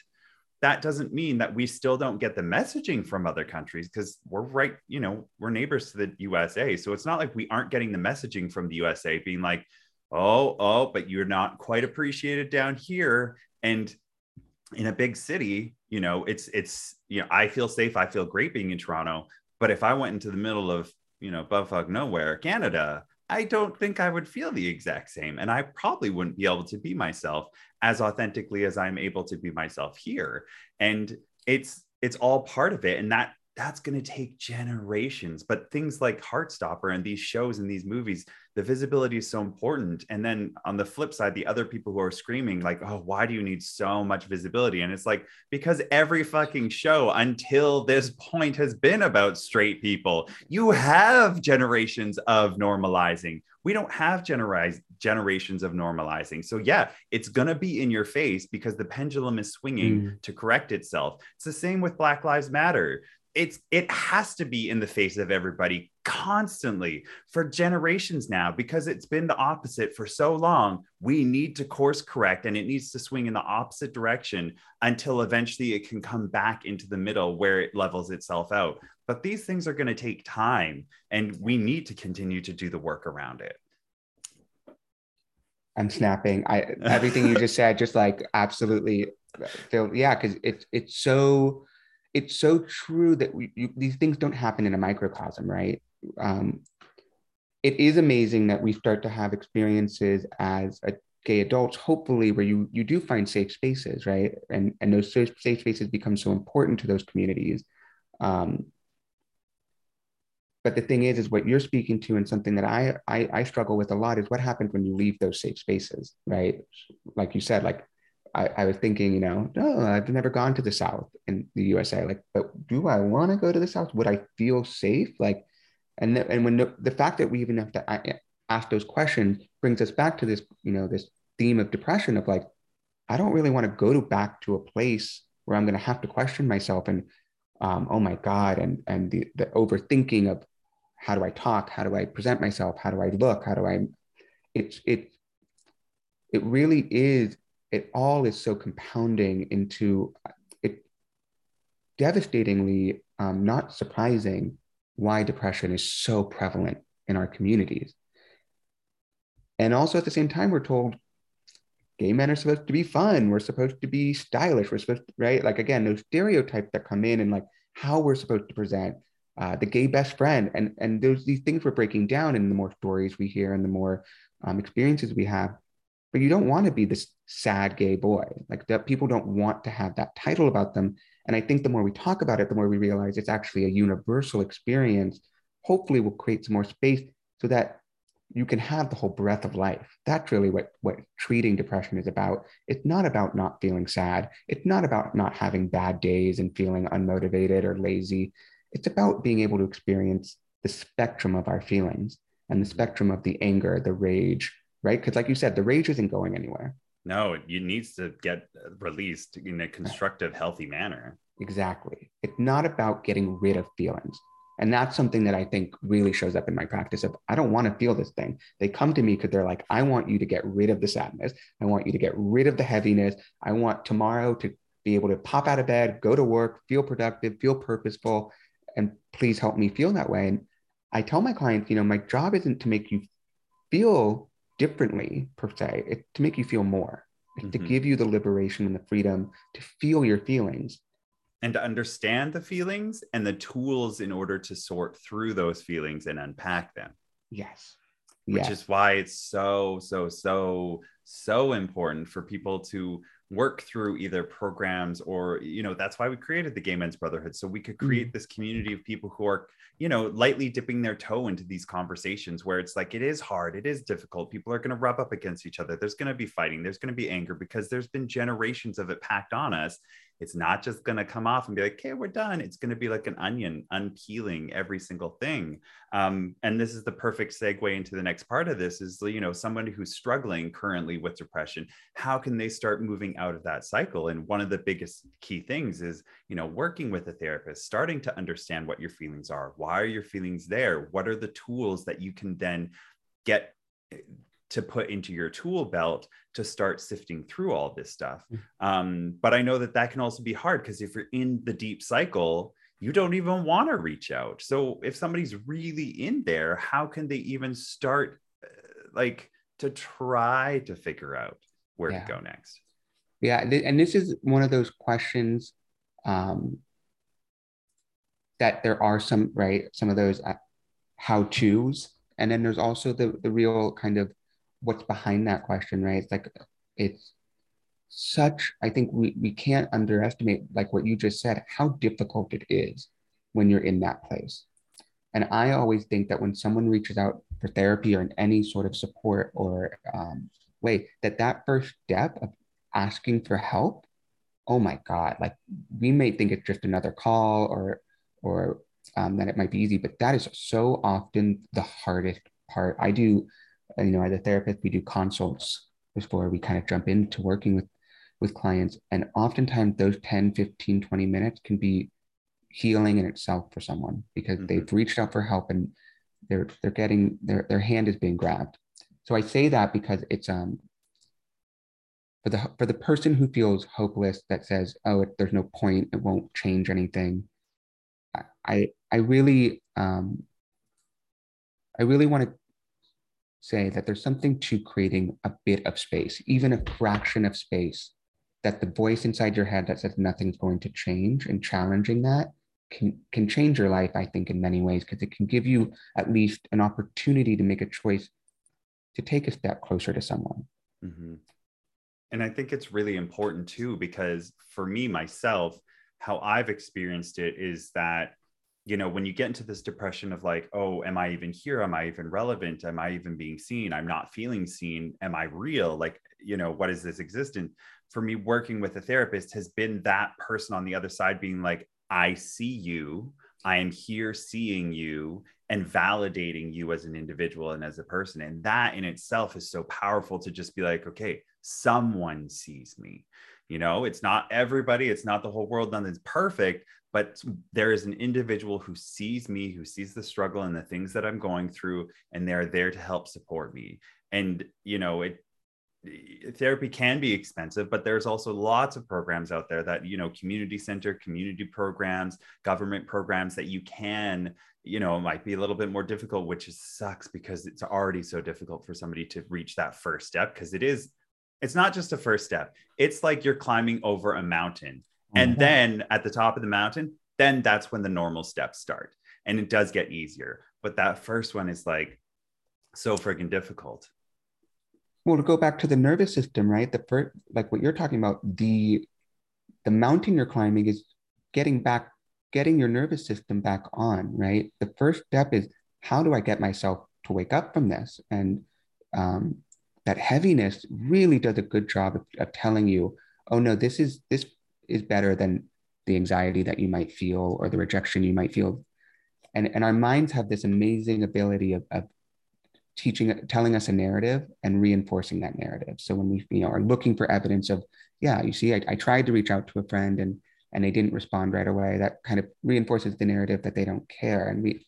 that doesn't mean that we still don't get the messaging from other countries because we're right you know we're neighbors to the usa so it's not like we aren't getting the messaging from the usa being like oh, oh, but you're not quite appreciated down here. And in a big city, you know, it's it's you know, I feel safe, I feel great being in Toronto. But if I went into the middle of, you know, bumfuck nowhere, Canada, I don't think I would feel the exact same. And I probably wouldn't be able to be myself as authentically as I'm able to be myself here. And it's it's all part of it. And that that's going to take generations. But things like Heartstopper and these shows and these movies, the visibility is so important. And then on the flip side, the other people who are screaming, like, oh, why do you need so much visibility? And it's like, because every fucking show until this point has been about straight people. You have generations of normalizing. We don't have generations of normalizing. So, yeah, it's going to be in your face because the pendulum is swinging mm. to correct itself. It's the same with Black Lives Matter it's it has to be in the face of everybody constantly for generations now because it's been the opposite for so long. We need to course correct and it needs to swing in the opposite direction until eventually it can come back into the middle where it levels itself out. But these things are going to take time and we need to continue to do the work around it.
I'm snapping. I everything you *laughs* just said just like absolutely uh, feel yeah because it's it's so it's so true that we, you, these things don't happen in a microcosm, right? Um, it is amazing that we start to have experiences as a gay adults, hopefully, where you you do find safe spaces, right? And and those safe, spaces become so important to those communities. Um, but the thing is, is what you're speaking to, and something that I, I I struggle with a lot is what happens when you leave those safe spaces, right? Like you said, like I, I was thinking, you know, no, I've never gone to the South in the USA. Like, but do I want to go to the South? Would I feel safe? Like, and the, and when the, the fact that we even have to ask those questions brings us back to this, you know, this theme of depression of like, I don't really want to go to back to a place where I'm going to have to question myself and, um, oh my God, and and the the overthinking of how do I talk, how do I present myself, how do I look, how do I, it's it, it really is it all is so compounding into it devastatingly um, not surprising why depression is so prevalent in our communities. And also at the same time we're told gay men are supposed to be fun. We're supposed to be stylish. We're supposed to, right? Like again those stereotypes that come in and like how we're supposed to present uh, the gay best friend. And and there's these things we're breaking down in the more stories we hear and the more um, experiences we have but you don't want to be this sad gay boy. Like that people don't want to have that title about them. And I think the more we talk about it, the more we realize it's actually a universal experience. Hopefully, will create some more space so that you can have the whole breadth of life. That's really what, what treating depression is about. It's not about not feeling sad. It's not about not having bad days and feeling unmotivated or lazy. It's about being able to experience the spectrum of our feelings and the spectrum of the anger, the rage, right? Because, like you said, the rage isn't going anywhere.
No, it needs to get released in a constructive, healthy manner.
Exactly. It's not about getting rid of feelings. And that's something that I think really shows up in my practice of I don't want to feel this thing. They come to me because they're like, I want you to get rid of the sadness. I want you to get rid of the heaviness. I want tomorrow to be able to pop out of bed, go to work, feel productive, feel purposeful, and please help me feel that way. And I tell my clients, you know, my job isn't to make you feel differently per se it's to make you feel more mm-hmm. to give you the liberation and the freedom to feel your feelings
and to understand the feelings and the tools in order to sort through those feelings and unpack them
yes
which yes. is why it's so so so so important for people to work through either programs or you know that's why we created the gay men's brotherhood so we could create mm. this community of people who are you know lightly dipping their toe into these conversations where it's like it is hard it is difficult people are going to rub up against each other there's going to be fighting there's going to be anger because there's been generations of it packed on us it's not just going to come off and be like, okay, we're done. It's going to be like an onion, unpeeling every single thing. Um, and this is the perfect segue into the next part of this is, you know, someone who's struggling currently with depression, how can they start moving out of that cycle? And one of the biggest key things is, you know, working with a therapist, starting to understand what your feelings are. Why are your feelings there? What are the tools that you can then get to put into your tool belt to start sifting through all this stuff. Mm. Um, but I know that that can also be hard because if you're in the deep cycle, you don't even want to reach out. So if somebody's really in there, how can they even start uh, like to try to figure out where yeah. to go next?
Yeah, and this is one of those questions um, that there are some right some of those uh, how tos, and then there's also the the real kind of what's behind that question, right? It's like it's such, I think we, we can't underestimate, like what you just said, how difficult it is when you're in that place. And I always think that when someone reaches out for therapy or in any sort of support or um, way, that that first step of asking for help, oh my God, like we may think it's just another call or, or um, that it might be easy, but that is so often the hardest part. I do you know, as a therapist, we do consults before we kind of jump into working with with clients. And oftentimes those 10, 15, 20 minutes can be healing in itself for someone because mm-hmm. they've reached out for help and they're they're getting their their hand is being grabbed. So I say that because it's um for the for the person who feels hopeless that says, oh, it, there's no point, it won't change anything. I I really um I really want to say that there's something to creating a bit of space, even a fraction of space, that the voice inside your head that says nothing's going to change and challenging that can, can change your life, I think, in many ways, because it can give you at least an opportunity to make a choice to take a step closer to someone. Mm-hmm.
And I think it's really important too, because for me, myself, how I've experienced it is that you know, when you get into this depression of like, oh, am I even here? Am I even relevant? Am I even being seen? I'm not feeling seen. Am I real? Like, you know, what is this existence? For me, working with a therapist has been that person on the other side being like, I see you. I am here seeing you and validating you as an individual and as a person. And that in itself is so powerful to just be like, okay, someone sees me. You know, it's not everybody, it's not the whole world, nothing's perfect, but there is an individual who sees me, who sees the struggle and the things that I'm going through, and they're there to help support me. And, you know, it, eh, therapy can be expensive but there's also lots of programs out there that you know community center community programs government programs that you can you know might be a little bit more difficult which is, sucks because it's already so difficult for somebody to reach that first step because it is it's not just a first step it's like you're climbing over a mountain and mm-hmm. then at the top of the mountain, then that's when the normal steps start. And it does get easier. But that first one is like so freaking difficult.
Well, to go back to the nervous system, right? The first, like what you're talking about, the the mountain you're climbing is getting back, getting your nervous system back on, right? The first step is how do I get myself to wake up from this? And um, that heaviness really does a good job of, of telling you, oh no, this is this is better than the anxiety that you might feel or the rejection you might feel. And, and our minds have this amazing ability of, of teaching, telling us a narrative and reinforcing that narrative. So when we you know, are looking for evidence of, yeah, you see, I, I tried to reach out to a friend and, and they didn't respond right away, that kind of reinforces the narrative that they don't care. And we,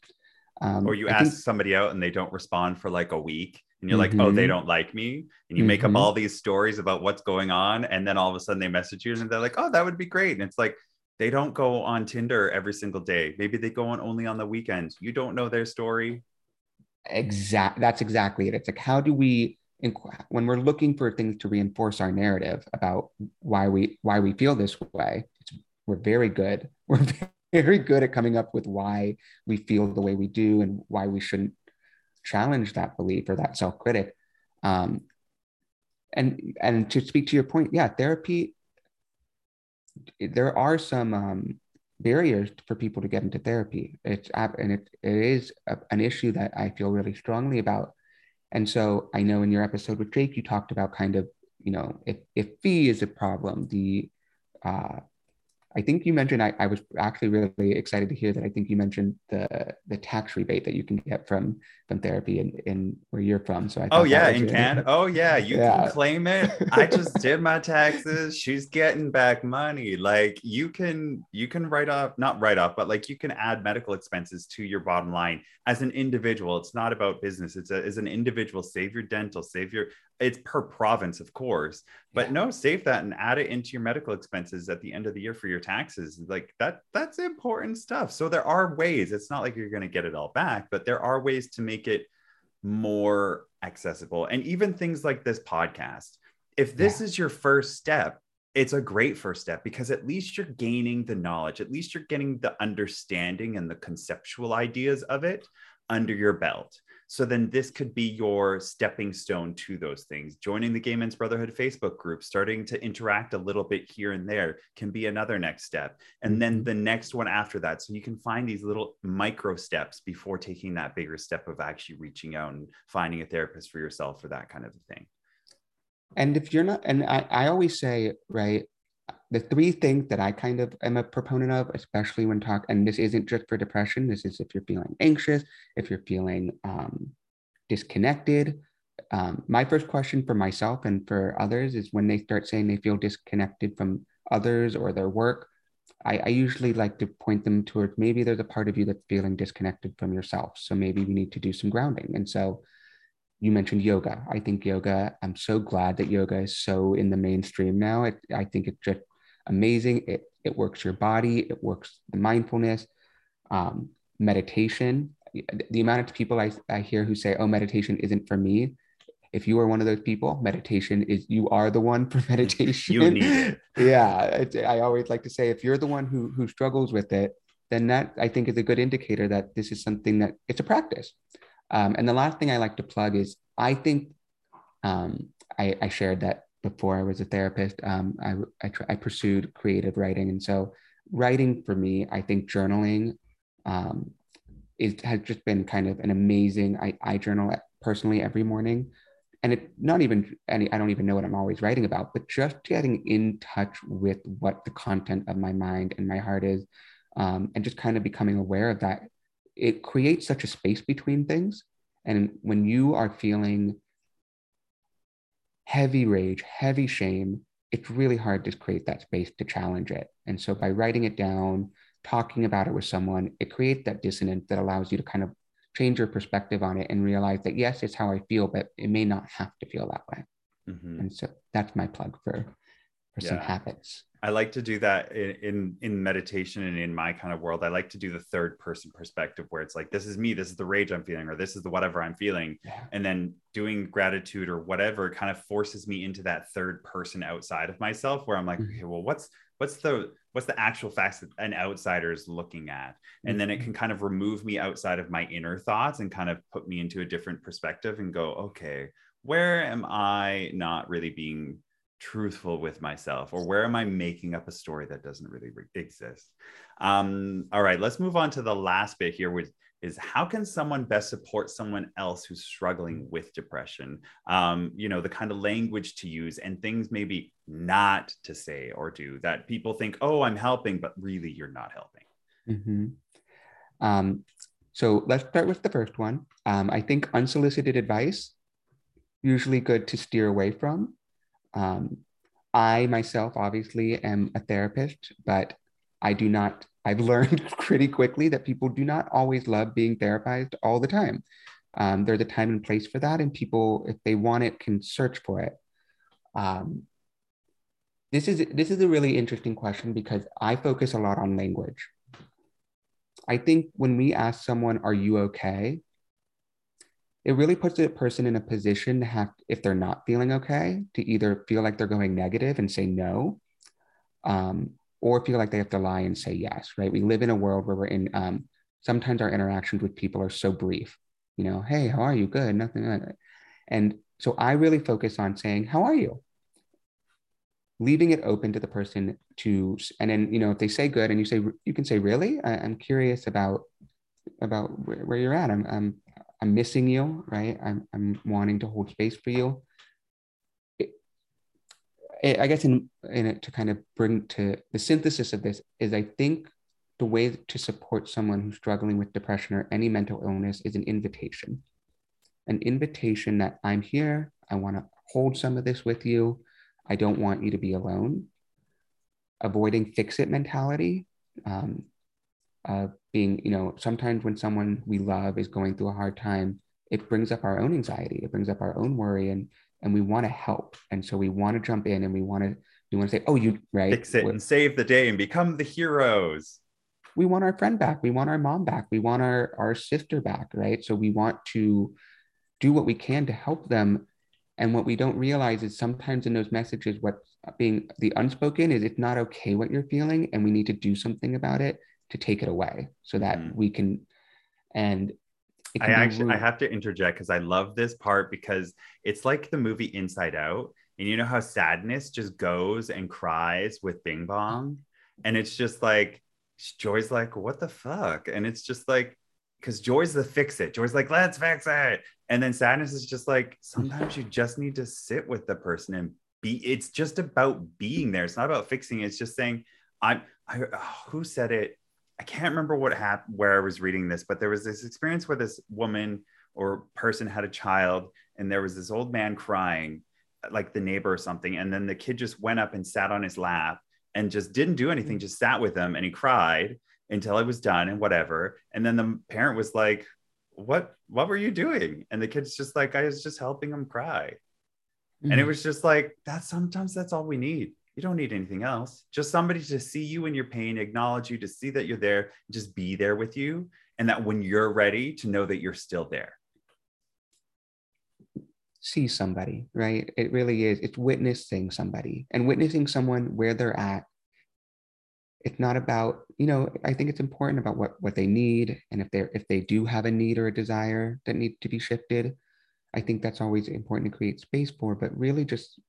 um, or you I ask think, somebody out and they don't respond for like a week and you're mm-hmm. like, oh, they mm-hmm. don't like me. And you mm-hmm. make up mm-hmm. all these stories about what's going on. And then all of a sudden they message you and they're like, oh, that would be great. And it's like, they don't go on Tinder every single day. Maybe they go on only on the weekends. You don't know their story.
Exact. That's exactly it. It's like, how do we, when we're looking for things to reinforce our narrative about why we why we feel this way, we're very good. *laughs* We're very good at coming up with why we feel the way we do and why we shouldn't challenge that belief or that self-critic. Um, and and to speak to your point yeah therapy there are some um, barriers for people to get into therapy. It's and it, it is a, an issue that i feel really strongly about. And so i know in your episode with jake you talked about kind of you know if, if fee is a problem the uh, I think you mentioned I, I was actually really excited to hear that I think you mentioned the the tax rebate that you can get from from therapy in, in where you're from. So I
oh yeah, in Canada. *laughs* Oh yeah, you yeah. can claim it. I just *laughs* did my taxes. She's getting back money. Like you can you can write off not write off, but like you can add medical expenses to your bottom line as an individual. It's not about business. It's a, as an individual. Save your dental. Save your it's per province, of course, but yeah. no, save that and add it into your medical expenses at the end of the year for your taxes. Like that, that's important stuff. So there are ways. It's not like you're going to get it all back, but there are ways to make it more accessible. And even things like this podcast. If this yeah. is your first step, it's a great first step because at least you're gaining the knowledge, at least you're getting the understanding and the conceptual ideas of it under your belt. So then this could be your stepping stone to those things. Joining the Gay Men's Brotherhood Facebook group, starting to interact a little bit here and there can be another next step. And then mm-hmm. the next one after that. So you can find these little micro steps before taking that bigger step of actually reaching out and finding a therapist for yourself for that kind of thing.
And if you're not, and I, I always say, right, the three things that I kind of am a proponent of, especially when talk, and this isn't just for depression. This is if you're feeling anxious, if you're feeling um, disconnected. Um, my first question for myself and for others is when they start saying they feel disconnected from others or their work. I, I usually like to point them towards maybe there's a part of you that's feeling disconnected from yourself. So maybe we need to do some grounding. And so you mentioned yoga. I think yoga, I'm so glad that yoga is so in the mainstream now. It, I think it's just amazing. It, it works your body, it works the mindfulness, um, meditation. The amount of people I, I hear who say, oh, meditation isn't for me. If you are one of those people, meditation is you are the one for *laughs* meditation.
you need it.
yeah. I always like to say, if you're the one who, who struggles with it, then that I think is a good indicator that this is something that it's a practice. Um, and the last thing I like to plug is I think um, I, I, shared that before I was a therapist. Um, I, I, I, pursued creative writing. And so, writing for me, I think journaling um, it has just been kind of an amazing. I, I journal personally every morning, and it not even any. I don't even know what I'm always writing about, but just getting in touch with what the content of my mind and my heart is, um, and just kind of becoming aware of that. It creates such a space between things, and when you are feeling heavy rage, heavy shame, it's really hard to create that space to challenge it. And so by writing it down, talking about it with someone, it creates that dissonance that allows you to kind of change your perspective on it and realize that yes, it's how I feel, but it may not have to feel that way. Mm-hmm. And so that's my plug for yeah. some habits.
I like to do that in, in, in meditation and in my kind of world. I like to do the third person perspective where it's like, this is me, this is the rage I'm feeling, or this is the whatever I'm feeling. Yeah. And then doing gratitude or whatever kind of forces me into that third person outside of myself where I'm like, mm-hmm. okay, well, what's what's the what's the actual facts that an outsider is looking at and then it can mm-hmm. kind of remove me outside of my inner thoughts and kind of put me into a different perspective and go okay where am i not really being truthful with myself or where am i making up a story that doesn't really re- exist? Um, all right let's move on to the last bit here which is how can someone best support someone else who's struggling with depression? Um, you know the kind of language to use and things maybe not to say or do that people think oh i'm helping but really you're not helping.
Mm-hmm. um, so let's start with the first one. Um, i think unsolicited advice usually good to steer away from um, i myself obviously am a therapist but i do not I've *laughs* learned pretty quickly that people do not always love being therapized all the time. Um, there's a time and place for that, and people, if they want it, can search for it. Um, this is this is a really interesting question because I focus a lot on language. I think when we ask someone, "Are you okay?" It really puts a person in a position to have, if they're not feeling okay, to either feel like they're going negative and say no, um, or feel like they have to lie and say yes, right? We live in a world where we're in, um, sometimes our interactions with people are so brief, you know, hey, how are you? Good, nothing. Like and so I really focus on saying, how are you? Leaving it open to the person to, and then, you know, if they say good and you say, you can say, really? I, am curious about, about where, where you're at. I'm, I'm, I'm missing you, right? I'm, I'm wanting to hold space for you. I guess in, in it to kind of bring to the synthesis of this is I think the way to support someone who's struggling with depression or any mental illness is an invitation. An invitation that I'm here, I want to hold some of this with you. I don't want you to be alone. Avoiding fix it mentality. Um, uh, being, you know, sometimes when someone we love is going through a hard time, it brings up our own anxiety, it brings up our own worry. And and we want to help. And so we want to jump in and we want to we want to say, oh, you right.
Fix it and save the day and become the heroes.
We want our friend back. We want our mom back. We want our, our sister back, right? So we want to do what we can to help them. And what we don't realize is sometimes in those messages, what's being the unspoken is it's not okay what you're feeling, and we need to do something about it to take it away so that mm. we can and
I actually I have to interject because I love this part because it's like the movie Inside Out. And you know how sadness just goes and cries with Bing Bong? And it's just like Joy's like, what the fuck? And it's just like, because Joy's the fix it. Joy's like, let's fix it. And then sadness is just like, sometimes you just need to sit with the person and be, it's just about being there. It's not about fixing it. It's just saying, I'm, I, who said it? I can't remember what happened where I was reading this, but there was this experience where this woman or person had a child and there was this old man crying, like the neighbor or something. And then the kid just went up and sat on his lap and just didn't do anything, just sat with him and he cried until it was done and whatever. And then the parent was like, What what were you doing? And the kid's just like, I was just helping him cry. Mm-hmm. And it mm. was just like, that's sometimes that's all we need. You don't need anything else. Just somebody to see you in your pain, acknowledge you, to see that you're there, just be there with you. And that when you're ready, to know that you're still there.
See somebody, right? It really is. It's witnessing somebody and witnessing someone where they're at. It's not about, you know, I think it's important about what, what they need. And if they're if they do have a need or a desire that need to be shifted, I think that's always important to create space for, but really just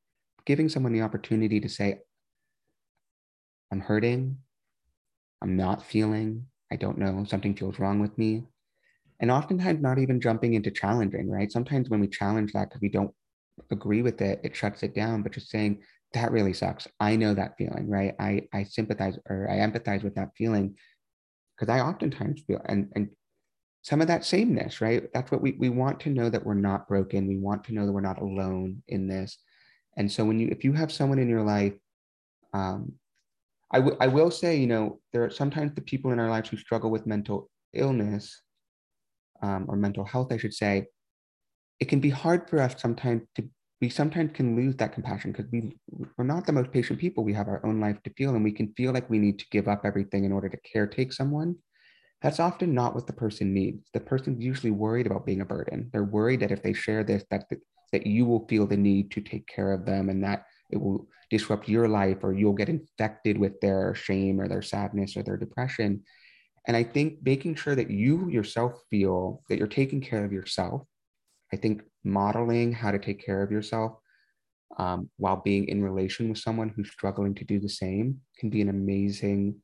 giving someone the opportunity to say, I'm hurting, I'm not feeling, I don't know, something feels wrong with me. And oftentimes, not even jumping into challenging, right? Sometimes when we challenge that because we don't agree with it, it shuts it down, but just saying, that really sucks. I know that feeling, right? I, I sympathize or I empathize with that feeling because I oftentimes feel, and, and some of that sameness, right? That's what we, we want to know that we're not broken. We want to know that we're not alone in this. And so when you, if you have someone in your life, um, I, w- I will say, you know, there are sometimes the people in our lives who struggle with mental illness um, or mental health, I should say, it can be hard for us sometimes to, we sometimes can lose that compassion because we, we're not the most patient people. We have our own life to feel and we can feel like we need to give up everything in order to caretake someone. That's often not what the person needs. The person's usually worried about being a burden. They're worried that if they share this, that, that you will feel the need to take care of them and that it will disrupt your life or you'll get infected with their shame or their sadness or their depression. And I think making sure that you yourself feel that you're taking care of yourself, I think modeling how to take care of yourself um, while being in relation with someone who's struggling to do the same can be an amazing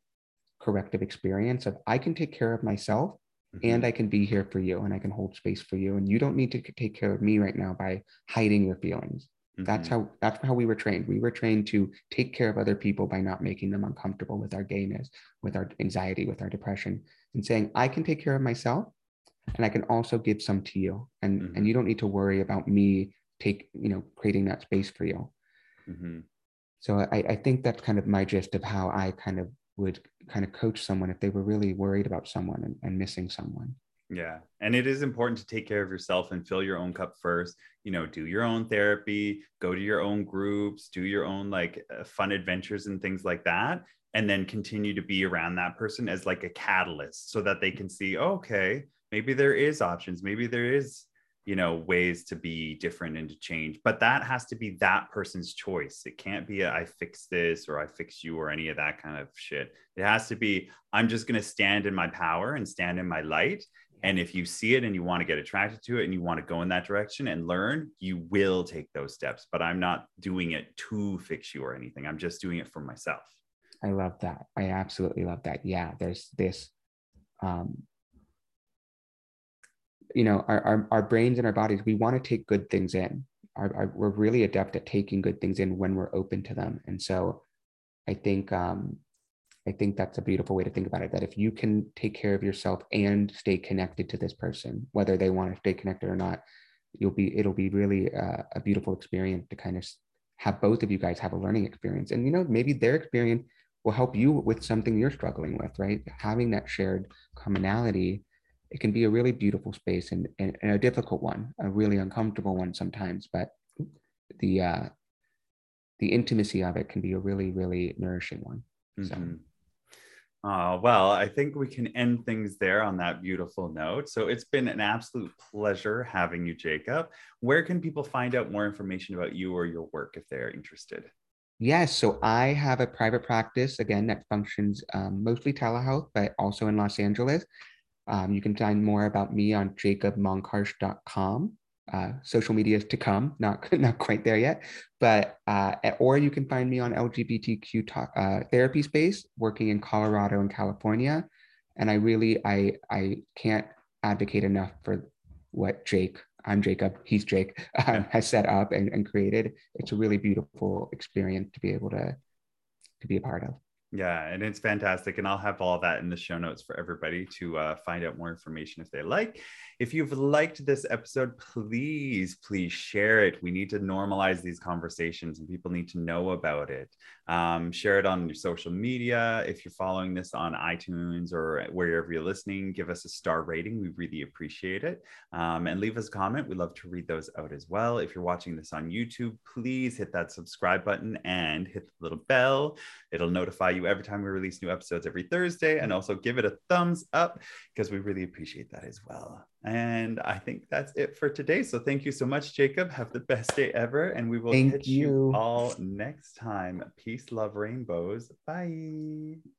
corrective experience of I can take care of myself mm-hmm. and I can be here for you and I can hold space for you. And you don't need to take care of me right now by hiding your feelings. Mm-hmm. That's how that's how we were trained. We were trained to take care of other people by not making them uncomfortable with our gayness, with our anxiety, with our depression, and saying, I can take care of myself and I can also give some to you. And mm-hmm. and you don't need to worry about me take, you know, creating that space for you. Mm-hmm. So I, I think that's kind of my gist of how I kind of would kind of coach someone if they were really worried about someone and, and missing someone.
Yeah. And it is important to take care of yourself and fill your own cup first. You know, do your own therapy, go to your own groups, do your own like uh, fun adventures and things like that. And then continue to be around that person as like a catalyst so that they can see, oh, okay, maybe there is options. Maybe there is you know ways to be different and to change but that has to be that person's choice. It can't be a, I fix this or i fix you or any of that kind of shit. It has to be i'm just going to stand in my power and stand in my light and if you see it and you want to get attracted to it and you want to go in that direction and learn you will take those steps but i'm not doing it to fix you or anything. I'm just doing it for myself.
I love that. I absolutely love that. Yeah there's this um, you know our, our, our brains and our bodies we want to take good things in. Our, our, we're really adept at taking good things in when we're open to them. And so i think um, i think that's a beautiful way to think about it that if you can take care of yourself and stay connected to this person whether they want to stay connected or not you'll be it'll be really a, a beautiful experience to kind of have both of you guys have a learning experience. And you know maybe their experience will help you with something you're struggling with right? Having that shared commonality it can be a really beautiful space and, and, and a difficult one, a really uncomfortable one sometimes, but the uh, the intimacy of it can be a really, really nourishing one. So. Mm-hmm.
Uh, well, I think we can end things there on that beautiful note. So it's been an absolute pleasure having you, Jacob. Where can people find out more information about you or your work if they're interested?
Yes, so I have a private practice again that functions um, mostly telehealth, but also in Los Angeles. Um, you can find more about me on jacobmonkarsh.com. Uh, social media is to come, not *laughs* not quite there yet, but uh, or you can find me on LGBTQ talk, uh, therapy space, working in Colorado and California, and I really I I can't advocate enough for what Jake I'm Jacob, he's Jake, *laughs* um, has set up and, and created. It's a really beautiful experience to be able to to be a part of.
Yeah, and it's fantastic. And I'll have all that in the show notes for everybody to uh, find out more information if they like. If you've liked this episode, please, please share it. We need to normalize these conversations and people need to know about it. Um, share it on your social media. If you're following this on iTunes or wherever you're listening, give us a star rating. We really appreciate it. Um, and leave us a comment. We love to read those out as well. If you're watching this on YouTube, please hit that subscribe button and hit the little bell. It'll notify you every time we release new episodes every Thursday. And also give it a thumbs up because we really appreciate that as well. And I think that's it for today. So thank you so much, Jacob. Have the best day ever. And we will
thank
catch
you.
you all next time. Peace, love, rainbows. Bye.